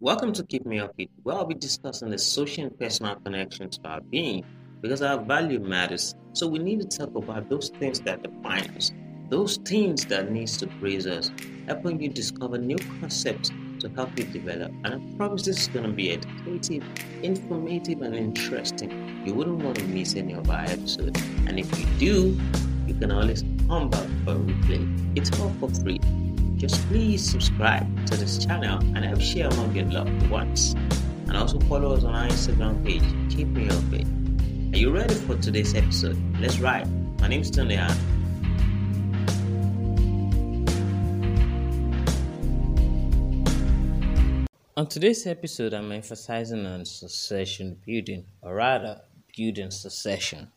Welcome to Keep Me Upbeat, where I'll be discussing the social and personal connections to our being because our value matters. So we need to talk about those things that define us, those things that needs to praise us, helping you discover new concepts to help you develop. And I promise this is going to be educative, informative, and interesting. You wouldn't want to miss any of our episodes. And if you do, you can always come back for a replay. It's all for free. Just please subscribe to this channel and help share among your loved ones. And also follow us on our Instagram page. Keep me updated. Are you ready for today's episode? Let's ride. My name is Tony On today's episode, I'm emphasizing on succession building, or rather, building succession.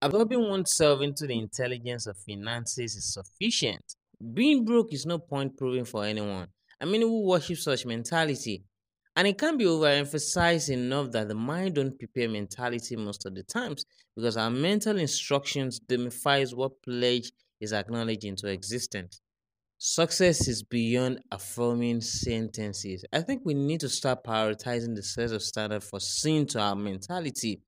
Absorbing oneself into the intelligence of finances is sufficient. Being broke is no point proving for anyone. I mean, who worship such mentality. And it can't be overemphasized enough that the mind don't prepare mentality most of the times because our mental instructions demystifies what pledge is acknowledged into existence. Success is beyond affirming sentences. I think we need to start prioritizing the set of standard for seeing to our mentality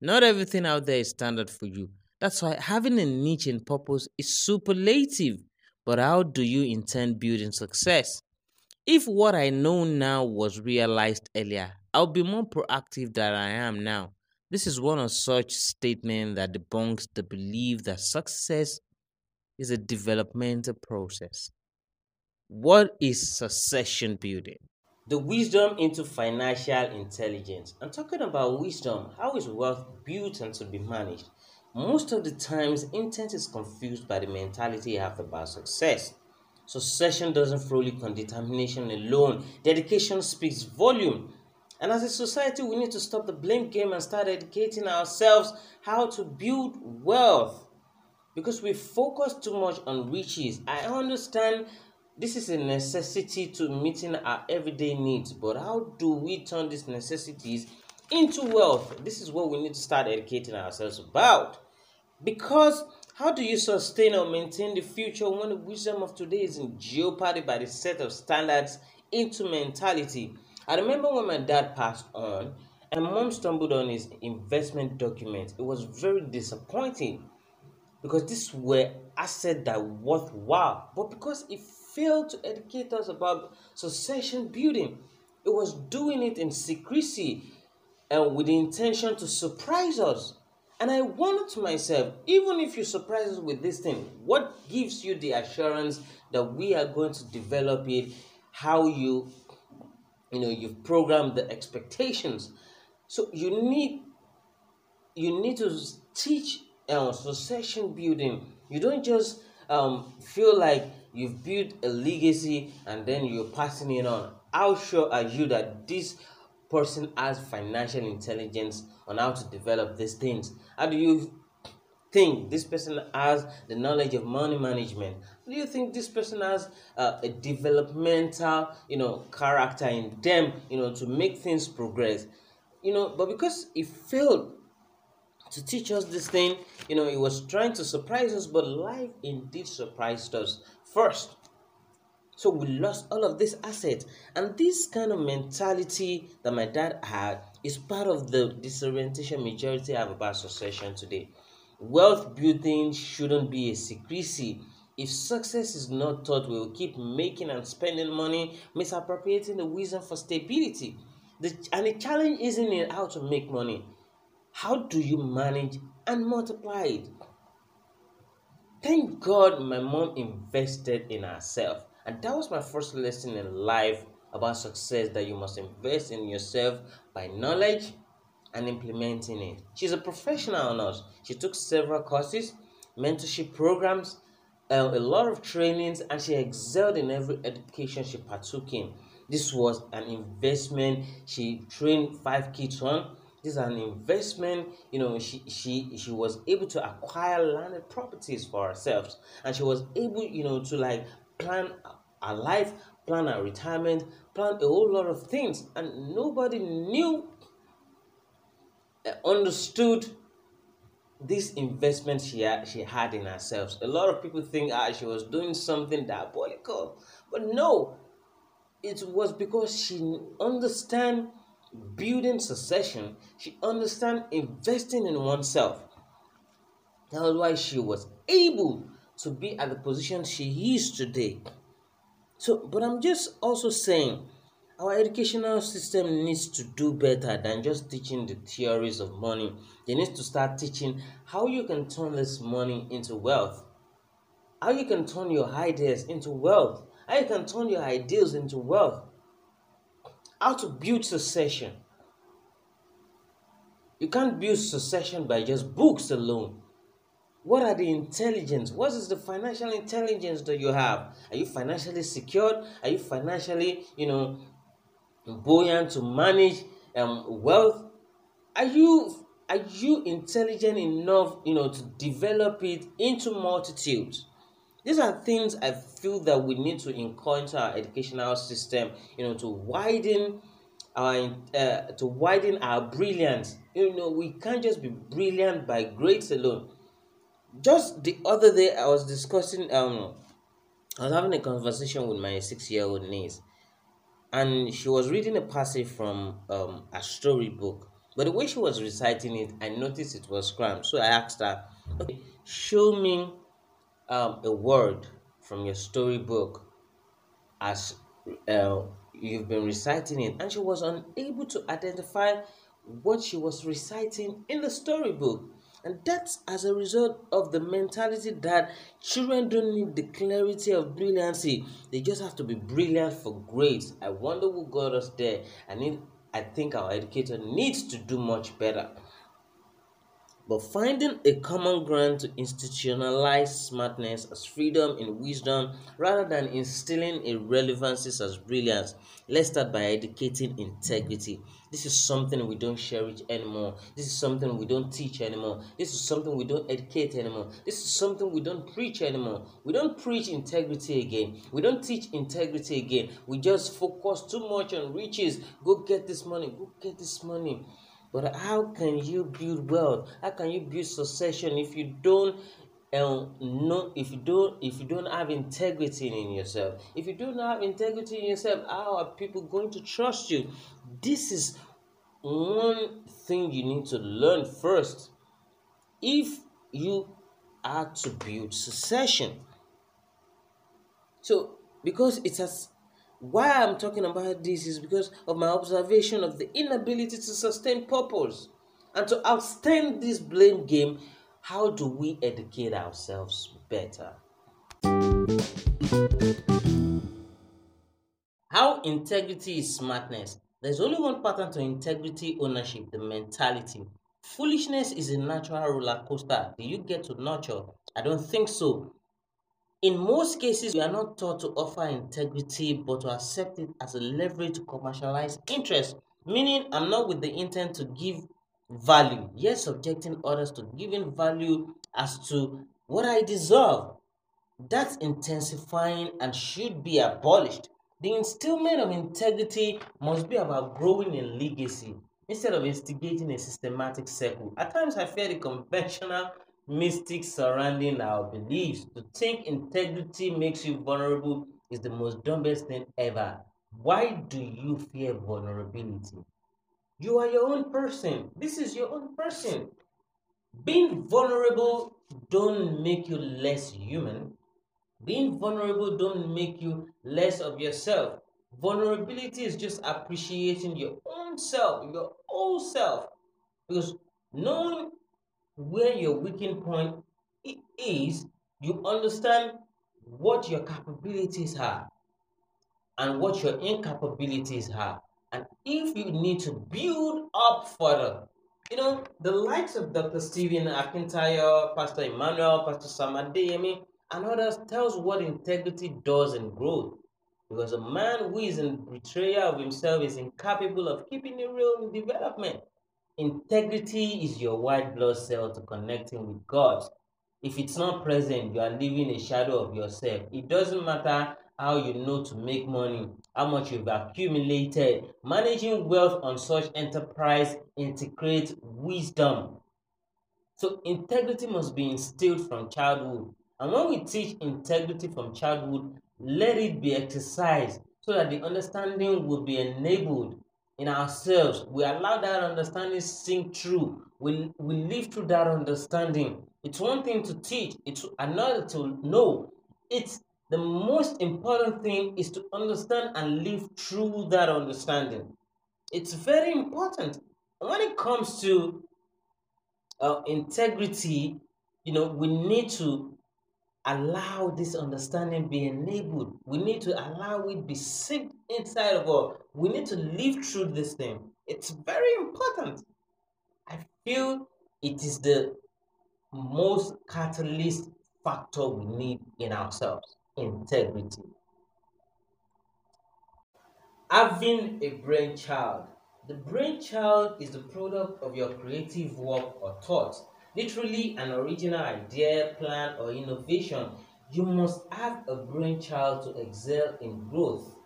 not everything out there is standard for you. That's why having a niche and purpose is superlative. But how do you intend building success? If what I know now was realized earlier, I'll be more proactive than I am now. This is one of such statements that debunks the belief that success is a developmental process. What is succession building? The wisdom into financial intelligence. I'm talking about wisdom. How is wealth built and to be managed? Most of the times, intent is confused by the mentality you have about success. Succession doesn't flow on determination alone. Dedication speaks volume. And as a society, we need to stop the blame game and start educating ourselves how to build wealth. Because we focus too much on riches. I understand this is a necessity to meeting our everyday needs, but how do we turn these necessities into wealth? This is what we need to start educating ourselves about. Because how do you sustain or maintain the future when the wisdom of today is in jeopardy by the set of standards into mentality? I remember when my dad passed on and mom stumbled on his investment document. It was very disappointing because these were assets that were worthwhile, but because it failed to educate us about succession building. It was doing it in secrecy and with the intention to surprise us. And I wondered to myself, even if you surprise us with this thing, what gives you the assurance that we are going to develop it, how you, you know, you've programmed the expectations. So you need, you need to teach uh, succession building. You don't just um, feel like you've built a legacy and then you're passing it on. How sure are you that this person has financial intelligence on how to develop these things? How do you think this person has the knowledge of money management? Do you think this person has uh, a developmental you know character in them you know to make things progress? You know but because he failed to teach us this thing you know he was trying to surprise us but life indeed surprised us first. So we lost all of this asset. And this kind of mentality that my dad had is part of the disorientation majority have about succession today. Wealth building shouldn't be a secrecy. If success is not taught, we will keep making and spending money, misappropriating the wisdom for stability. The, and the challenge isn't in how to make money. How do you manage and multiply it? Thank God my mom invested in herself. And that was my first lesson in life about success that you must invest in yourself by knowledge and implementing it. She's a professional nurse. She took several courses, mentorship programs, uh, a lot of trainings, and she excelled in every education she partook in. This was an investment. She trained five kids on this is an investment you know she she she was able to acquire landed properties for herself. And she was able you know to like plan a life plan a retirement plan a whole lot of things. And nobody knew uh, understood this investment she had, she had in herself. A lot of people think ah, she was doing something diabolical, but no, it was because she understand building succession. She understand investing in oneself. That was why she was able to be at the position she is today. So, but I'm just also saying our educational system needs to do better than just teaching the theories of money. They need to start teaching how you can turn this money into wealth, how you can turn your ideas into wealth, how you can turn your ideals into wealth, how to build succession. You can't build succession by just books alone. What are the intelligence? What is the financial intelligence that you have? Are you financially secured? Are you financially, you know, buoyant to manage um, wealth? Are you are you intelligent enough, you know, to develop it into multitudes? These are things I feel that we need to encounter our educational system, you know, to widen our uh, to widen our brilliance. You know, we can't just be brilliant by grades alone. Just the other day, I was discussing. Um, I was having a conversation with my six-year-old niece, and she was reading a passage from um, a storybook. But the way she was reciting it, I noticed it was cramped. So I asked her, "Okay, show me um, a word from your storybook as uh, you've been reciting it." And she was unable to identify what she was reciting in the storybook. And that's as a result of the mentality that children don't need the clarity of brilliancy. They just have to be brilliant for grades. I wonder who got us there. I need I think our educator needs to do much better. But finding a common ground to institutionalize smartness as freedom in wisdom rather than instilling irrelevancies as brilliance. Let's start by educating integrity. This is something we don't cherish anymore. This is something we don't teach anymore. This is something we don't educate anymore. This is something we don't preach anymore. We don't preach integrity again. We don't teach integrity again. We just focus too much on riches. Go get this money. Go get this money but how can you build wealth? How can you build succession if you don't um, know if you don't if you don't have integrity in yourself? If you don't have integrity in yourself, how are people going to trust you? This is one thing you need to learn first. If you are to build succession. So because it has why I'm talking about this is because of my observation of the inability to sustain purpose. And to outstand this blame game, how do we educate ourselves better? How integrity is smartness. There's only one pattern to integrity ownership the mentality. Foolishness is a natural roller coaster. Do you get to nurture? I don't think so. In most cases, we are not taught to offer integrity but to accept it as a leverage to commercialize interest, meaning I'm not with the intent to give value, yet subjecting others to giving value as to what I deserve. That's intensifying and should be abolished. The instillment of integrity must be about growing in legacy instead of instigating a systematic circle. At times, I fear the conventional mystics surrounding our beliefs. To think integrity makes you vulnerable is the most dumbest thing ever. Why do you fear vulnerability? You are your own person. This is your own person. Being vulnerable don't make you less human. Being vulnerable don't make you less of yourself. Vulnerability is just appreciating your own self, your own self. Because knowing where your weakening point is, you understand what your capabilities are and what your incapabilities are. And if you need to build up further, you know, the likes of Dr. Stephen McIntyre, Pastor Emmanuel, Pastor Sam Adeyemi, and others tells what integrity does in growth. Because a man who is in betrayal of himself is incapable of keeping a real development. Integrity is your white blood cell to connecting with God. If it's not present, you are living a shadow of yourself. It doesn't matter how you know to make money, how much you've accumulated. Managing wealth on such enterprise integrates wisdom. So integrity must be instilled from childhood. And when we teach integrity from childhood, let it be exercised so that the understanding will be enabled in ourselves. We allow that understanding sink through. We, we live through that understanding. It's one thing to teach, it's another to know. It's the most important thing is to understand and live through that understanding. It's very important. When it comes to uh, integrity, you know, we need to allow this understanding be enabled. We need to allow it be synced inside of us. We need to live through this thing. It's very important. I feel it is the most catalyst factor we need in ourselves integrity. Having a brainchild. The brainchild is the product of your creative work or thought literally an original idea, plan, or innovation, you must have a brainchild to excel in growth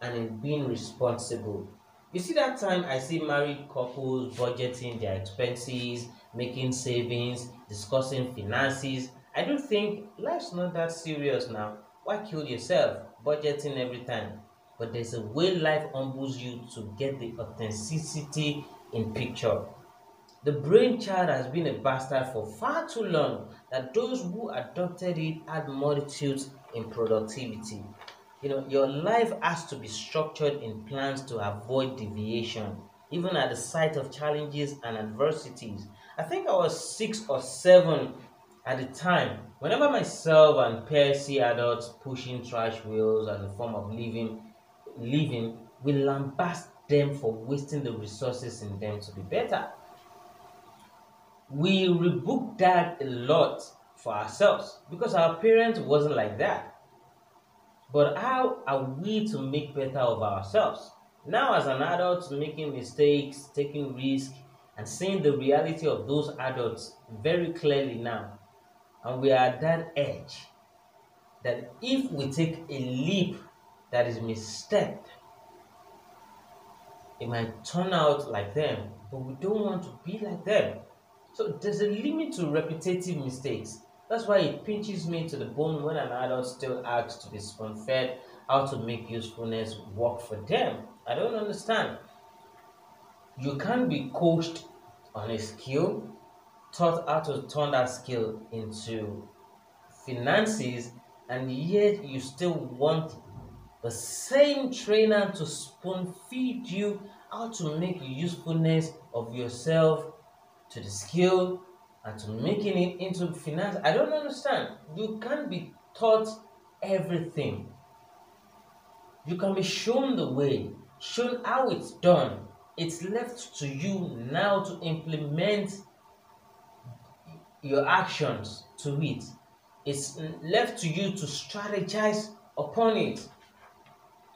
and in being responsible. You see, that time I see married couples budgeting their expenses, making savings, discussing finances. I do think life's not that serious now. Why kill yourself? Budgeting every time. But there's a way life humbles you to get the authenticity in picture. The brainchild has been a bastard for far too long that those who adopted it had multitudes in productivity. You know, your life has to be structured in plans to avoid deviation, even at the sight of challenges and adversities. I think I was six or seven at the time. Whenever myself and peers see adults pushing trash wheels as a form of living, living, we lambast them for wasting the resources in them to be better we rebook that a lot for ourselves because our parents wasn't like that. But how are we to make better of ourselves? Now, as an adult, making mistakes, taking risks, and seeing the reality of those adults very clearly now, and we are at that edge that if we take a leap that is misstep, it might turn out like them, but we don't want to be like them. So there's a limit to repetitive mistakes. That's why it pinches me to the bone when an adult still asks to be spoon fed how to make usefulness work for them. I don't understand. You can't be coached on a skill, taught how to turn that skill into finances, and yet you still want the same trainer to spoon feed you how to make usefulness of yourself to the skill and to making it into finance. I don't understand. You can't be taught everything. You can be shown the way, shown how it's done. It's left to you now to implement your actions to it. It's left to you to strategize upon it.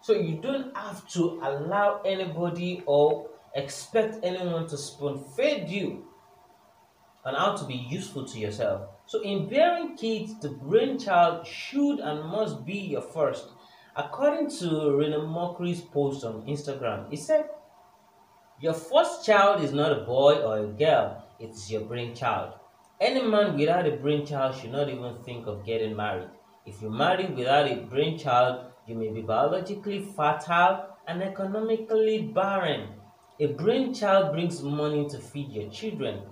So you don't have to allow anybody or expect anyone to spoon feed you and how to be useful to yourself. So, in bearing kids, the brainchild should and must be your first. According to Reno Omokri's post on Instagram, he said, Your first child is not a boy or a girl, it's your brainchild. Any man without a brainchild should not even think of getting married. If you marry without a brainchild, you may be biologically fertile and economically barren. A brainchild brings money to feed your children,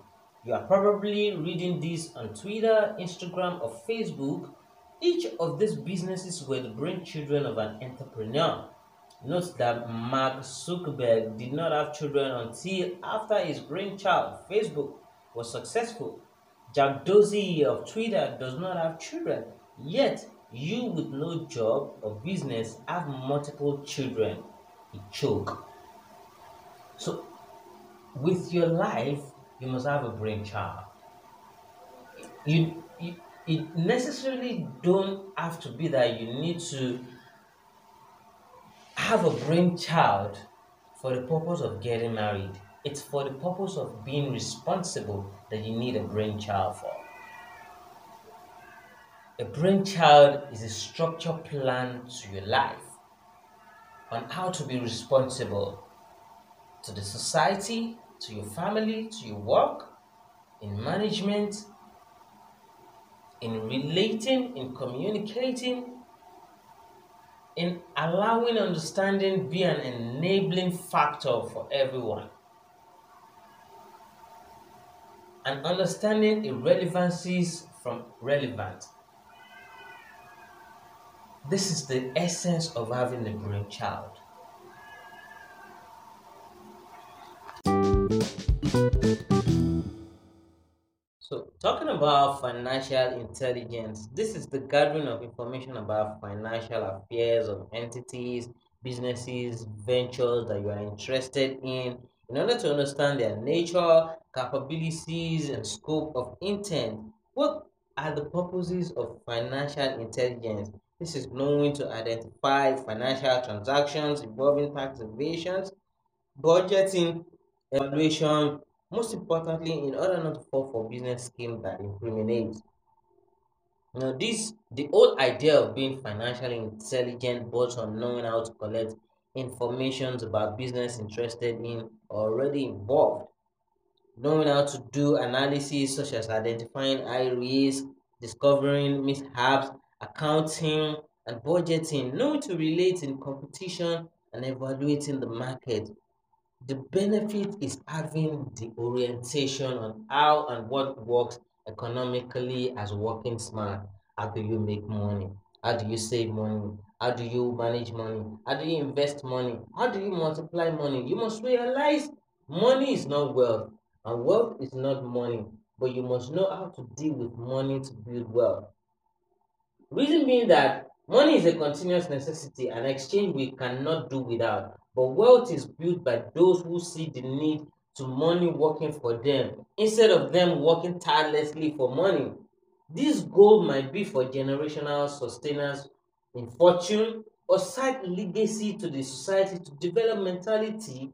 you are probably reading this on Twitter, Instagram, or Facebook. Each of these businesses were the brainchildren of an entrepreneur. Note that Mark Zuckerberg did not have children until after his brainchild, Facebook, was successful. Jack Dorsey of Twitter does not have children, yet you with no job or business have multiple children. He choke. So, with your life, you must have a brainchild. You, you it necessarily don't have to be that you need to have a brainchild for the purpose of getting married. It's for the purpose of being responsible that you need a brainchild for. A brainchild is a structured plan to your life on how to be responsible to the society to your family, to your work. in management, in relating, in communicating, in allowing understanding be an enabling factor for everyone. And understanding irrelevancies from relevant. This is the essence of having a brainchild. So, talking about financial intelligence, this is the gathering of information about financial affairs of entities, businesses, ventures that you are interested in, in order to understand their nature, capabilities, and scope of intent. What are the purposes of financial intelligence? This is knowing to identify financial transactions involving tax evasions, budgeting, evaluation, most importantly, in order not to fall for business scheme that incriminate. Now, this the whole idea of being financially intelligent, both on knowing how to collect information about business interested in already involved. Knowing how to do analysis such as identifying high risk, discovering mishaps, accounting, and budgeting, knowing to relate in competition and evaluating the market the benefit is having the orientation on how and what works economically as working smart. How do you make money? How do you save money? How do you manage money? How do you invest money? How do you multiply money? You must realize money is not wealth and wealth is not money, but you must know how to deal with money to build wealth. Reason being that money is a continuous necessity and exchange we cannot do without. But wealth is built by those who see the need to money working for them instead of them working tirelessly for money. This goal might be for generational sustainers in fortune or side legacy to the society to develop mentality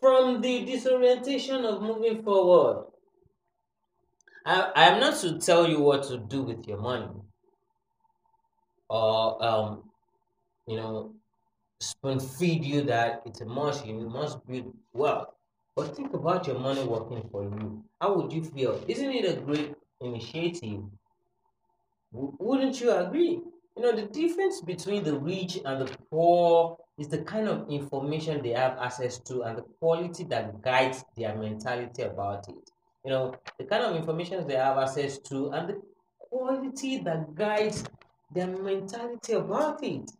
from the disorientation of moving forward. I, I am not to tell you what to do with your money or um, you know spoon feed you that it's a must, you must build wealth. But think about your money working for you. How would you feel? Isn't it a great initiative? Wouldn't you agree? You know, the difference between the rich and the poor is the kind of information they have access to and the quality that guides their mentality about it. You know, the kind of information they have access to and the quality that guides their mentality about it.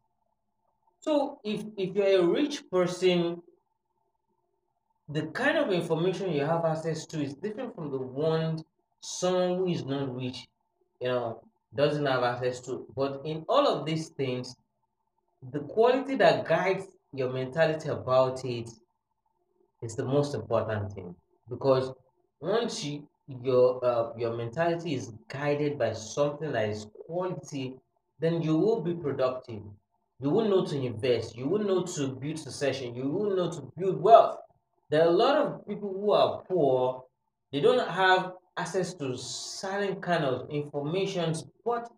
So if if you're a rich person, the kind of information you have access to is different from the one someone who is not rich, you know, doesn't have access to. But in all of these things, the quality that guides your mentality about it is the most important thing because once you, your uh, your mentality is guided by something that is quality, then you will be productive you will know to invest. You will know to build succession. You will know to build wealth. There are a lot of people who are poor. They don't have access to certain kind of information, but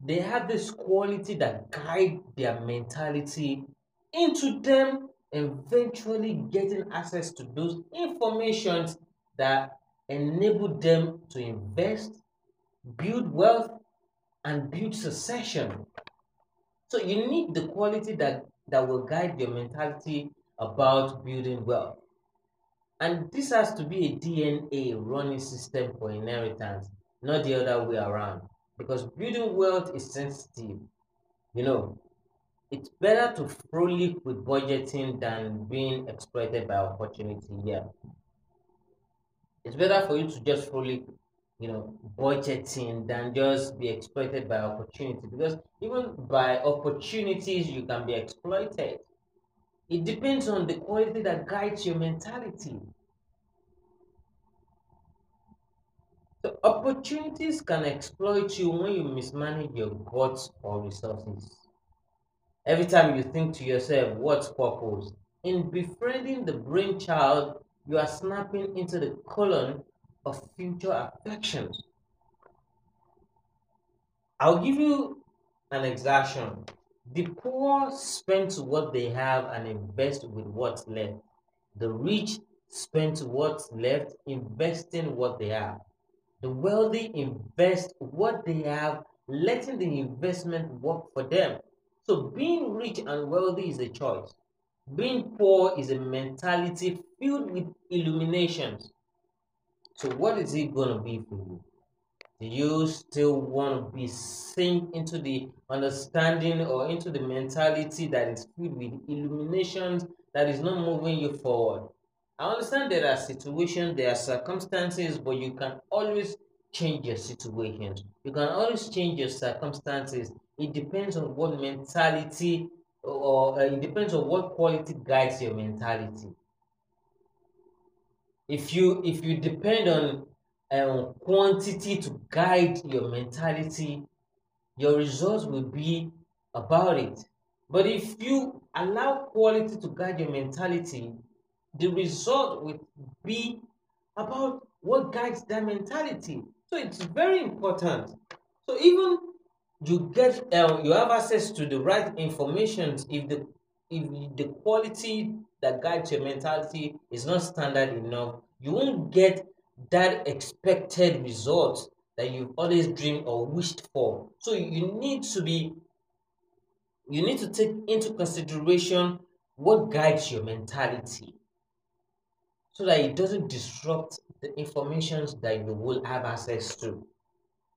they have this quality that guide their mentality into them eventually getting access to those informations that enable them to invest, build wealth, and build succession. So you need the quality that, that will guide your mentality about building wealth. And this has to be a DNA running system for inheritance, not the other way around. Because building wealth is sensitive. You know, it's better to frolic with budgeting than being exploited by opportunity. Yeah. It's better for you to just frolic you know budgeting than just be exploited by opportunity. Because even by opportunities you can be exploited. It depends on the quality that guides your mentality. So opportunities can exploit you when you mismanage your guts or resources. Every time you think to yourself what's purpose? In befriending the brainchild you are snapping into the colon of future affections. I'll give you an example. The poor spend what they have and invest with what's left. The rich spend what's left, investing what they have. The wealthy invest what they have, letting the investment work for them. So being rich and wealthy is a choice. Being poor is a mentality filled with illuminations. So what is it going to be for you? Do you still want to be sink into the understanding or into the mentality that is filled with illuminations that is not moving you forward? I understand there are situations, there are circumstances, but you can always change your situations. You can always change your circumstances. It depends on what mentality or uh, it depends on what quality guides your mentality. If you if you depend on um, quantity to guide your mentality, your results will be about it. But if you allow quality to guide your mentality, the result will be about what guides that mentality. So it's very important. So even you get uh, you have access to the right information if the if the quality that guides your mentality is not standard enough, you won't get that expected result that you've always dreamed or wished for. So you need to be you need to take into consideration what guides your mentality so that it doesn't disrupt the information that you will have access to.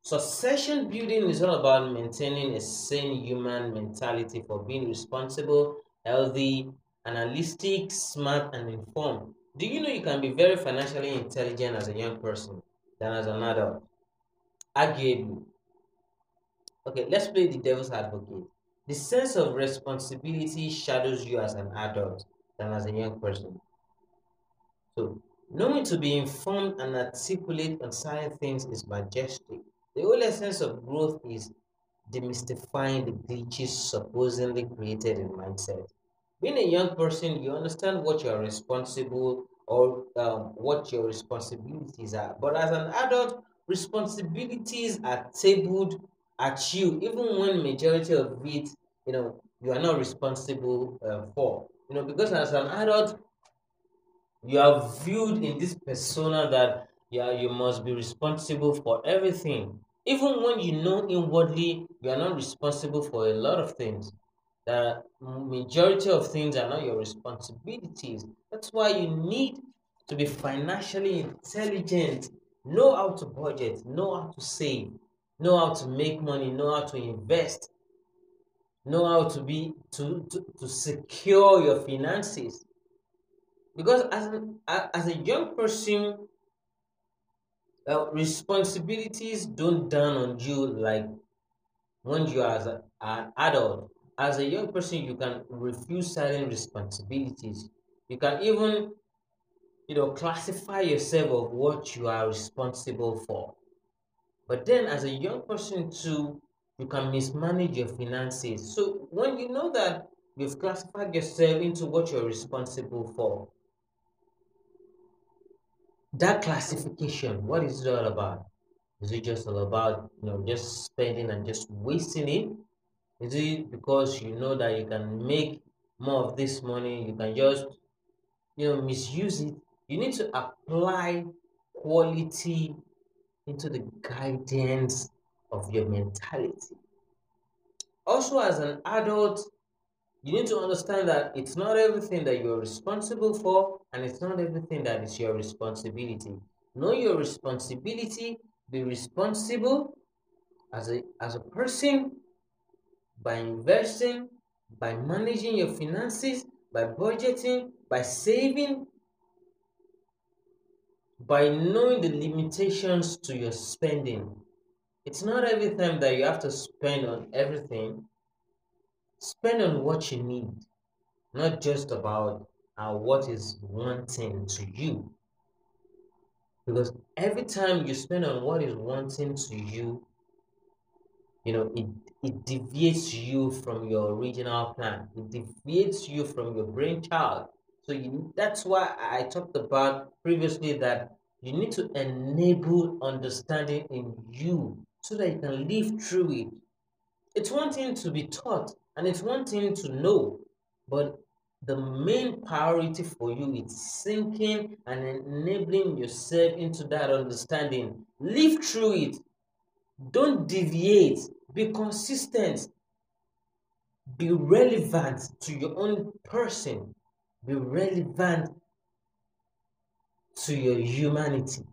Succession building is all about maintaining a sane human mentality for being responsible, healthy, analytic, smart, and informed. Do you know you can be very financially intelligent as a young person than as an adult? Arguably. Okay, let's play the devil's advocate. The sense of responsibility shadows you as an adult than as a young person. So, knowing to be informed and articulate on certain things is majestic. The whole essence of growth is demystifying the glitches supposedly created in mindset. Being a young person, you understand what you are responsible or um, what your responsibilities are. But as an adult, responsibilities are tabled at you, even when majority of it, you know, you are not responsible uh, for. You know, because as an adult, you are viewed in this persona that yeah, you must be responsible for everything. Even when you know inwardly you are not responsible for a lot of things. Majority of things are not your responsibilities. That's why you need to be financially intelligent, know how to budget, know how to save, know how to make money, know how to invest, know how to be to, to, to secure your finances because as as a young person uh, responsibilities don't down on you like when you are an adult as a young person you can refuse certain responsibilities you can even you know classify yourself of what you are responsible for but then as a young person too you can mismanage your finances so when you know that you've classified yourself into what you're responsible for that classification, what is it all about? Is it just all about you know just spending and just wasting it? Is it because you know that you can make more of this money, you can just you know misuse it? You need to apply quality into the guidance of your mentality. Also, as an adult, you need to understand that it's not everything that you're responsible for and it's not everything that is your responsibility know your responsibility be responsible as a as a person by investing by managing your finances by budgeting by saving by knowing the limitations to your spending it's not every time that you have to spend on everything spend on what you need not just about uh, what is wanting to you. Because every time you spend on what is wanting to you, you know, it, it deviates you from your original plan. It deviates you from your brainchild. So you, that's why I talked about previously that you need to enable understanding in you so that you can live through it. It's one thing to be taught and it's one thing to know, but the main priority for you is sinking and enabling yourself into that understanding. Live through it. Don't deviate. Be consistent. Be relevant to your own person. Be relevant to your humanity.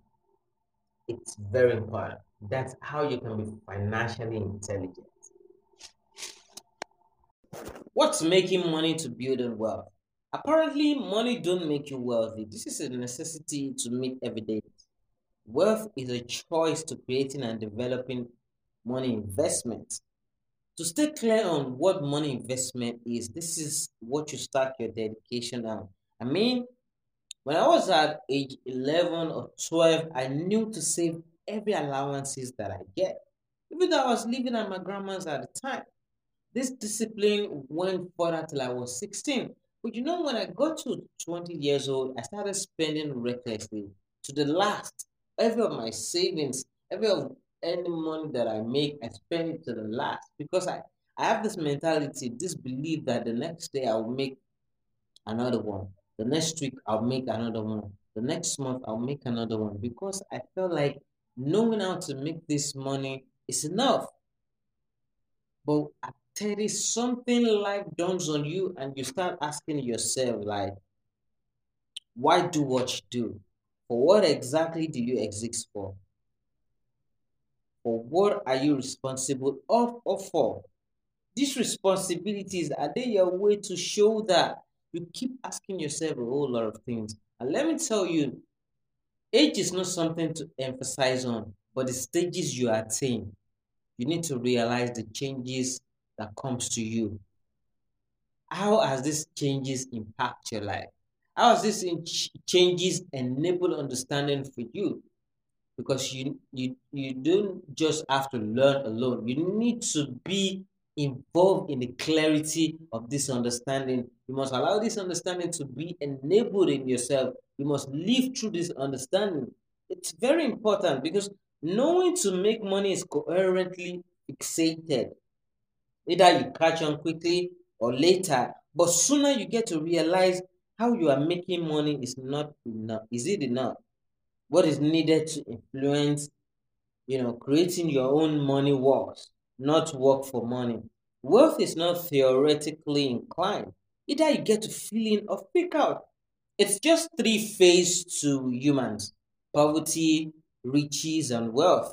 It's very important. That's how you can be financially intelligent. What's making money to build wealth? Apparently, money don't make you wealthy. This is a necessity to meet every day. Wealth is a choice to creating and developing money investment. To stay clear on what money investment is, this is what you start your dedication on. I mean, when I was at age 11 or 12, I knew to save every allowances that I get. Even though I was living at my grandma's at the time. This discipline went further till I was 16. But you know, when I got to 20 years old, I started spending recklessly to the last. Every of my savings, every of any money that I make, I spend it to the last because I, I have this mentality, this belief that the next day I'll make another one. The next week I'll make another one. The next month I'll make another one because I feel like knowing how to make this money is enough. But at 30 something life dawns on you and you start asking yourself like why do what you do? For what exactly do you exist for? For what are you responsible of or for? These responsibilities are they your way to show that you keep asking yourself a whole lot of things. And let me tell you, age is not something to emphasize on, but the stages you attain. You need to realize the changes that comes to you. How has these changes impact your life? How has this changes enable understanding for you? Because you you you don't just have to learn alone. You need to be involved in the clarity of this understanding. You must allow this understanding to be enabled in yourself. You must live through this understanding. It's very important because knowing to make money is coherently fixated. Either you catch on quickly or later, but sooner you get to realize how you are making money is not enough. Is it enough? What is needed to influence, you know, creating your own money works, not work for money. Wealth is not theoretically inclined. Either you get to feel in or pick out. It's just three phases to humans poverty, riches, and wealth.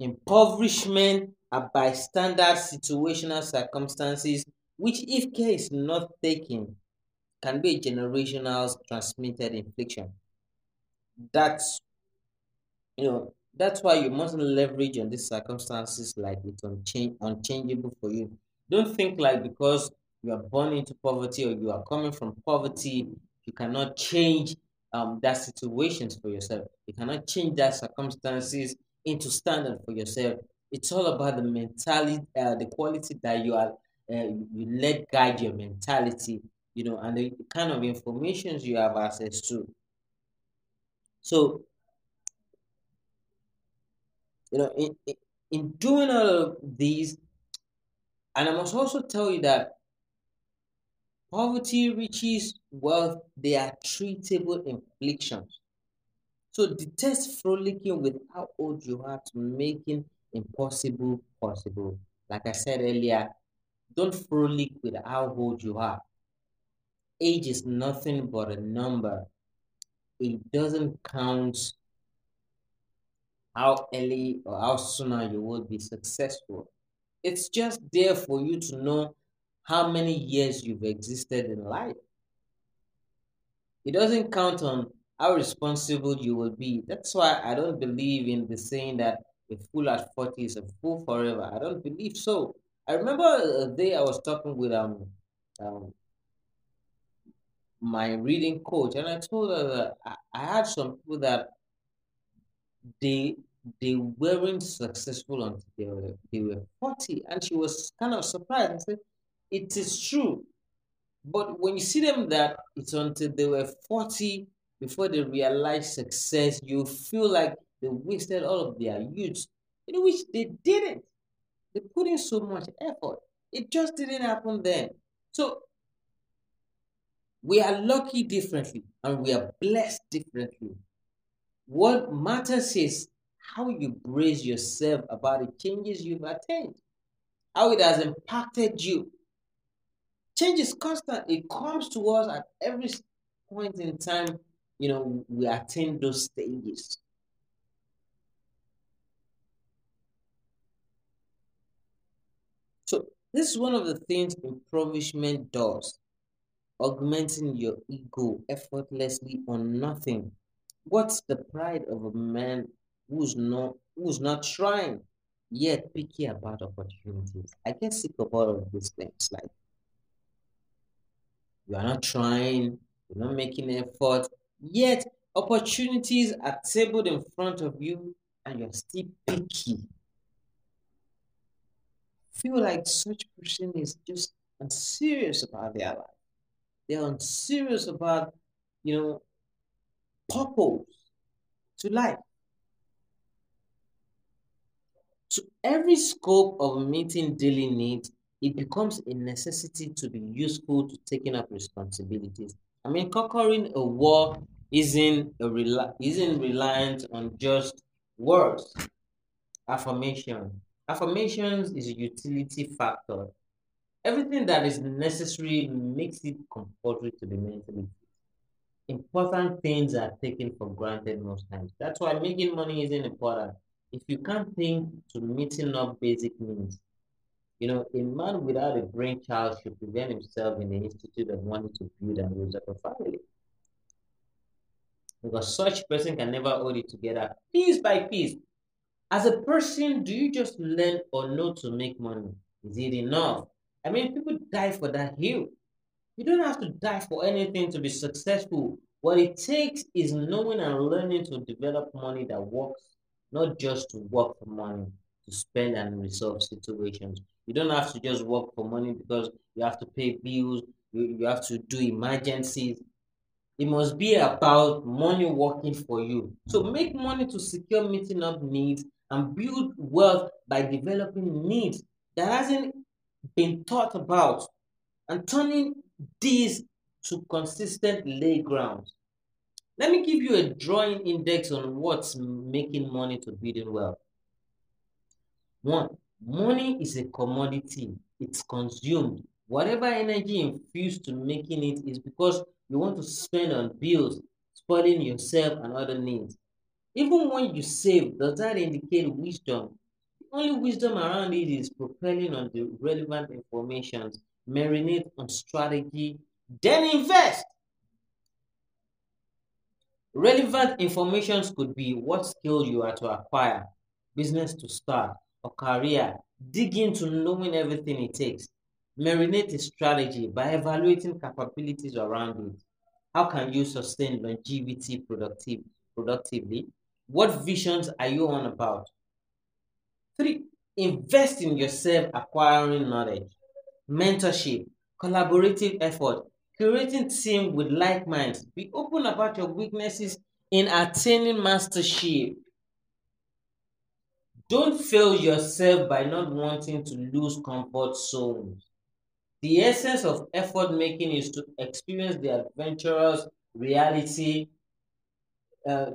Impoverishment are by standard situational circumstances which, if care is not taken, can be a generational transmitted infliction. That's you know that's why you mustn't leverage on these circumstances like it's unchange, unchangeable for you. Don't think like because you are born into poverty or you are coming from poverty, you cannot change um, that situations for yourself. You cannot change that circumstances into standard for yourself. It's all about the mentality, uh, the quality that you are, uh, you let guide your mentality, you know, and the kind of information you have access to. So, you know, in, in, in doing all of these, and I must also tell you that poverty, riches, wealth, they are treatable inflictions. So detest frolicking with how old you are to making impossible possible. Like I said earlier, don't frolic with how old you are. Age is nothing but a number. It doesn't count how early or how sooner you will be successful. It's just there for you to know how many years you've existed in life. It doesn't count on how responsible you will be. That's why I don't believe in the saying that a fool at 40 is a fool forever. I don't believe so. I remember a day I was talking with um, um my reading coach, and I told her that I, had some people that they they weren't successful until they were they were 40, and she was kind of surprised. I said, It is true. But when you see them that it's until they were 40 before they realized success, you feel like they wasted all of their youth, in which they didn't. They put in so much effort. It just didn't happen then. So We are lucky differently and we are blessed differently. What matters is how you brace yourself about the changes you've attained, how it has impacted you. Change is constant, it comes to us at every point in time, you know, we attain those stages. So, this is one of the things impoverishment does augmenting your ego effortlessly on nothing. What's the pride of a man who's not who's not trying yet picky about opportunities? I get sick of all of these things. Like you are not trying, you're not making effort, yet opportunities are tabled in front of you and you're still picky. Feel like such person is just unserious about their life. They're unserious about, you know, purpose to life. To every scope of meeting daily needs, it becomes a necessity to be useful to taking up responsibilities. I mean, conquering a war isn't a rela- isn't reliant on just words. Affirmation. Affirmations is a utility factor. Everything that is necessary makes it compulsory to be mentally important things are taken for granted most times. That's why making money isn't important. If you can't think to meeting up basic needs, you know, a man without a brainchild should prevent himself in the institute of wanting to build and raise up a family. Because such person can never hold it together piece by piece. As a person, do you just learn or know to make money? Is it enough? I mean, people die for that hill. You don't have to die for anything to be successful. What it takes is knowing and learning to develop money that works, not just to work for money, to spend and resolve situations. You don't have to just work for money because you have to pay bills, you, you have to do emergencies. It must be about money working for you. So make money to secure meeting up needs and build wealth by developing needs that hasn't been thought about and turning these to consistent lay grounds. Let me give you a drawing index on what's making money to building wealth. One, money is a commodity. It's consumed. Whatever energy infused to making it is because you want to spend on bills, spoiling yourself and other needs. Even when you save, does that indicate wisdom? Only wisdom around it is propelling on the relevant information, marinate on strategy, then invest. Relevant information could be what skill you are to acquire, business to start, or career. Dig into knowing everything it takes. Marinate a strategy by evaluating capabilities around it. How can you sustain longevity productive, productively? What visions are you on about? Three, invest in yourself acquiring knowledge, mentorship, collaborative effort, creating team with like minds. Be open about your weaknesses in attaining mastership. Don't fail yourself by not wanting to lose comfort zones. The essence of effort making is to experience the adventurous reality uh,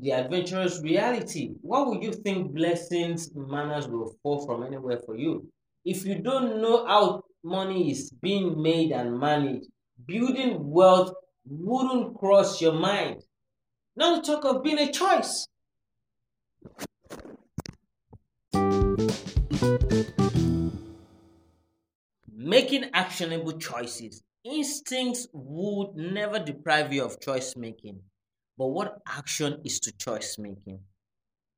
the adventurous reality. What would you think blessings, manners will fall from anywhere for you? If you don't know how money is being made and managed, building wealth wouldn't cross your mind. Now to talk of being a choice. Making actionable choices. Instincts would never deprive you of choice making. But what action is to choice making?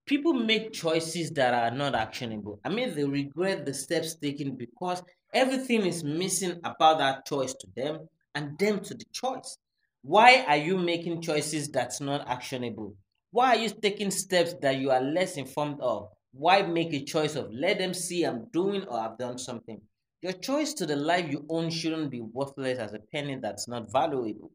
People make choices that are not actionable. I mean, they regret the steps taken because everything is missing about that choice to them and them to the choice. Why are you making choices that's not actionable? Why are you taking steps that you are less informed of? Why make a choice of let them see I'm doing or I've done something? Your choice to the life you own shouldn't be worthless as a penny that's not valuable.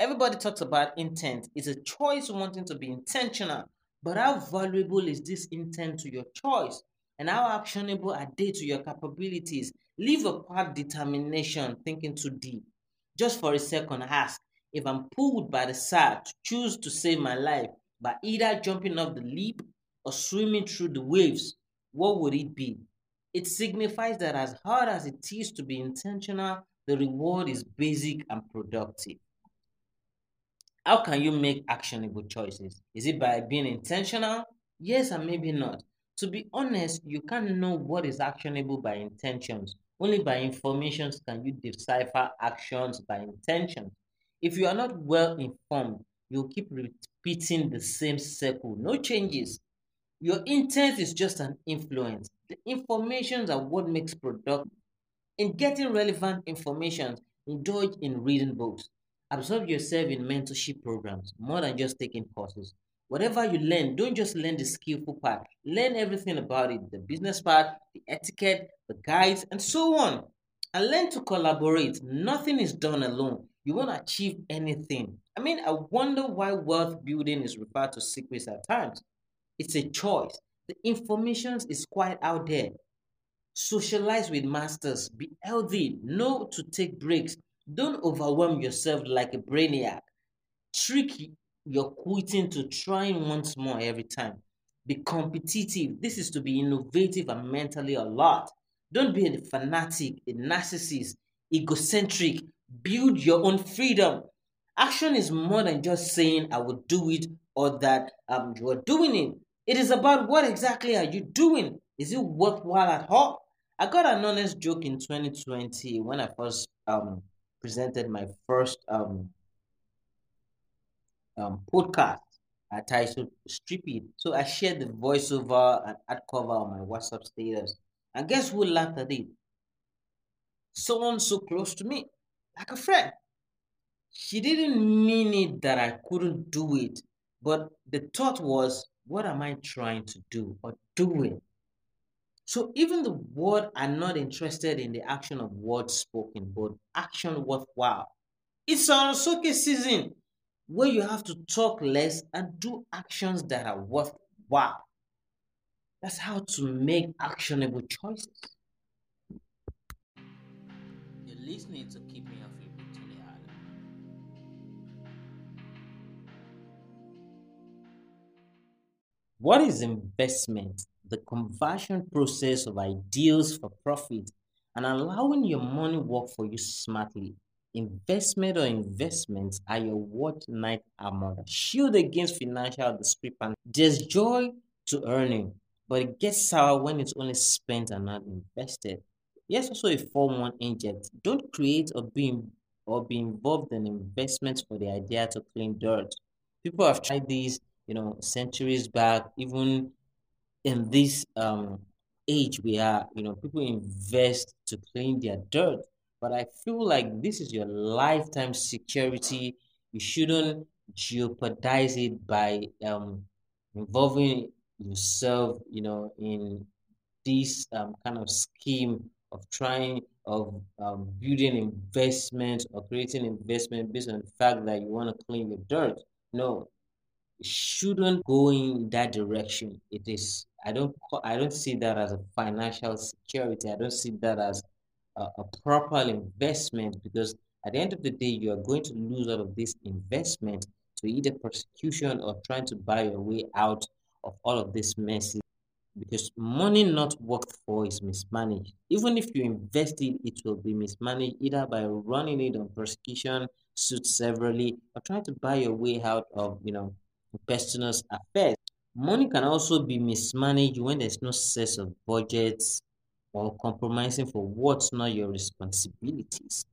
Everybody talks about intent. It's a choice wanting to be intentional. But how valuable is this intent to your choice? And how actionable are they to your capabilities? Leave apart determination, thinking too deep. Just for a second, ask if I'm pulled by the side to choose to save my life by either jumping off the leap or swimming through the waves, what would it be? It signifies that as hard as it is to be intentional, the reward is basic and productive. How can you make actionable choices? Is it by being intentional? Yes, and maybe not. To be honest, you can't know what is actionable by intentions. Only by informations can you decipher actions by intentions. If you are not well informed, you'll keep repeating the same circle, no changes. Your intent is just an influence. The informations are what makes product. In getting relevant information, indulge in reading books. Absorb yourself in mentorship programs more than just taking courses. Whatever you learn, don't just learn the skillful part. Learn everything about it the business part, the etiquette, the guides, and so on. And learn to collaborate. Nothing is done alone. You won't achieve anything. I mean, I wonder why wealth building is referred to secrets at times. It's a choice. The information is quite out there. Socialize with masters. Be healthy. Know to take breaks. Don't overwhelm yourself like a brainiac. Trick your quitting to trying once more every time. Be competitive. This is to be innovative and mentally alert. Don't be a fanatic, a narcissist, egocentric. Build your own freedom. Action is more than just saying, I will do it or that um, you are doing it. It is about what exactly are you doing? Is it worthwhile at all? I got an honest joke in 2020 when I first um, presented my first um, um, podcast I titled Strip It. So I shared the voiceover and ad cover on my WhatsApp status. And guess who laughed at it? Someone so close to me, like a friend. She didn't mean it that I couldn't do it, but the thought was, what am I trying to do or doing? So even the word are not interested in the action of words spoken, but action worthwhile. It's our soke season where you have to talk less and do actions that are worthwhile. That's how to make actionable choices. You're listening to Keeping Your Feet Between the Island. What is investment? The conversion process of ideals for profit and allowing your money work for you smartly. Investment or investments are your what knight armor. Shield against financial discrepancy. There's joy to earning, but it gets sour when it's only spent and not invested. Yes, also a form one inject. Don't create or be or be involved in investments for the idea to clean dirt. People have tried these, you know, centuries back, even in this um age we are, you know, people invest to clean their dirt but I feel like this is your lifetime security. You shouldn't jeopardize it by um, involving yourself, you know, in this um, kind of scheme of trying of um, building investment or creating investment based on the fact that you want to clean your dirt. No, shouldn't go in that direction. It is. I don't. I don't see that as a financial security. I don't see that as a, a proper investment because at the end of the day, you are going to lose out of this investment to either persecution or trying to buy your way out of all of this messes because money not worked for is mismanaged. Even if you invest it, it will be mismanaged either by running it on persecution suits severally or trying to buy your way out of you know personal affairs. Money can also be mismanaged when there's no sense of budgets or compromising for what's not your responsibilities.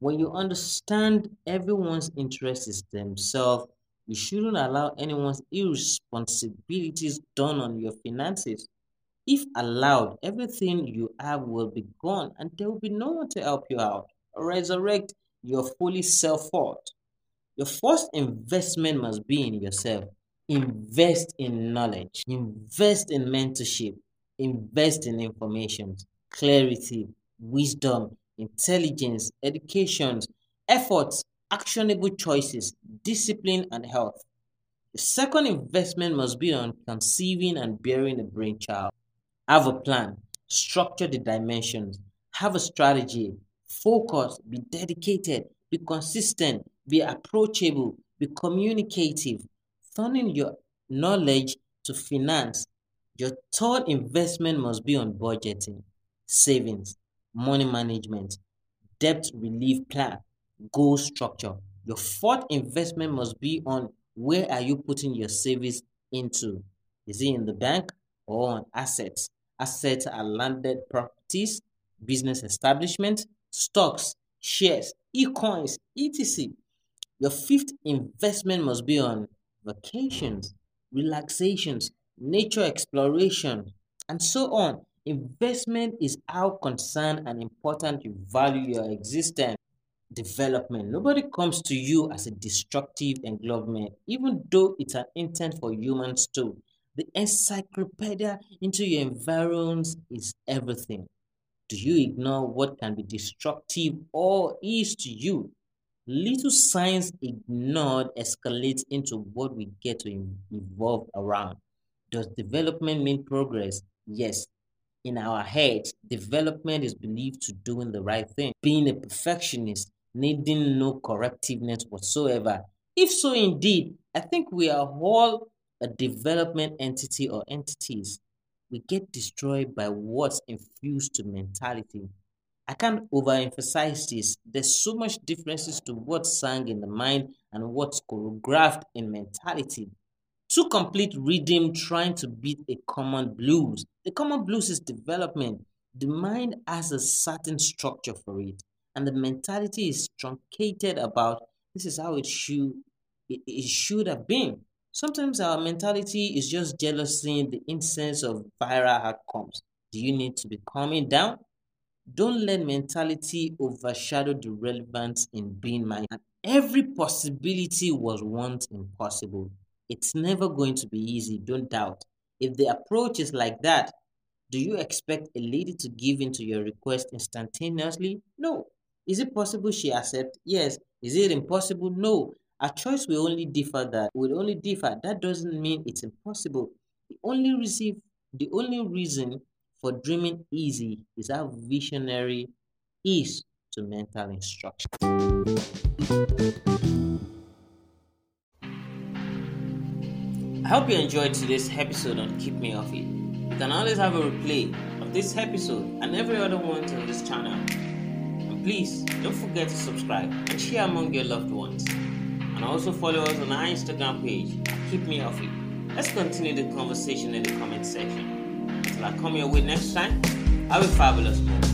When you understand everyone's interest is themselves, you shouldn't allow anyone's irresponsibilities done on your finances. If allowed, everything you have will be gone and there will be no one to help you out resurrect your fully self worth. Your first investment must be in yourself. Invest in knowledge, invest in mentorship, invest in information, clarity, wisdom, intelligence, education, efforts, actionable choices, discipline, and health. The second investment must be on conceiving and bearing a brainchild. Have a plan, structure the dimensions, have a strategy, focus, be dedicated, be consistent, be approachable, be communicative, turning your knowledge to finance. Your third investment must be on budgeting, savings, money management, debt relief plan, goal structure. Your fourth investment must be on where are you putting your savings into? Is it in the bank or on assets? Assets are landed properties, business establishment, stocks, shares, e-coins, etc. Your fifth investment must be on vacations, relaxations, nature exploration, and so on. Investment is how concerned and important you value your existence development. Nobody comes to you as a destructive englobement, even though it's an intent for humans too. The encyclopedia into your environs is everything. Do you ignore what can be destructive or is to you? Little signs ignored escalate into what we get to evolve around. Does development mean progress? Yes, in our heads, development is believed to doing the right thing, being a perfectionist, needing no correctiveness whatsoever. If so, indeed, I think we are all a development entity or entities. We get destroyed by what's infused to mentality. I can't overemphasize this. There's so much differences to what's sang in the mind and what's choreographed in mentality. Two complete rhythm trying to beat a common blues. The common blues is development. The mind has a certain structure for it and the mentality is truncated about this is how it should it, it should have been. Sometimes our mentality is just jealousy in the instance of viral outcomes. Do you need to be calming down? Don't let mentality overshadow the relevance in being mindful. Every possibility was once impossible. It's never going to be easy, don't doubt. If the approach is like that, do you expect a lady to give in to your request instantaneously? No. Is it possible she accept? Yes. Is it impossible? No. Our choice will only differ that will only differ. That doesn't mean it's impossible. The only receive the only reason for dreaming easy is how visionary is to mental instruction. I hope you enjoyed today's episode on Keep Me Off It. You can always have a replay of this episode and every other one on this channel And Please don't forget to subscribe and share among your loved ones. And also follow us on our Instagram page. Keep me off it. Let's continue the conversation in the comment section. I come your way next time, have a fabulous.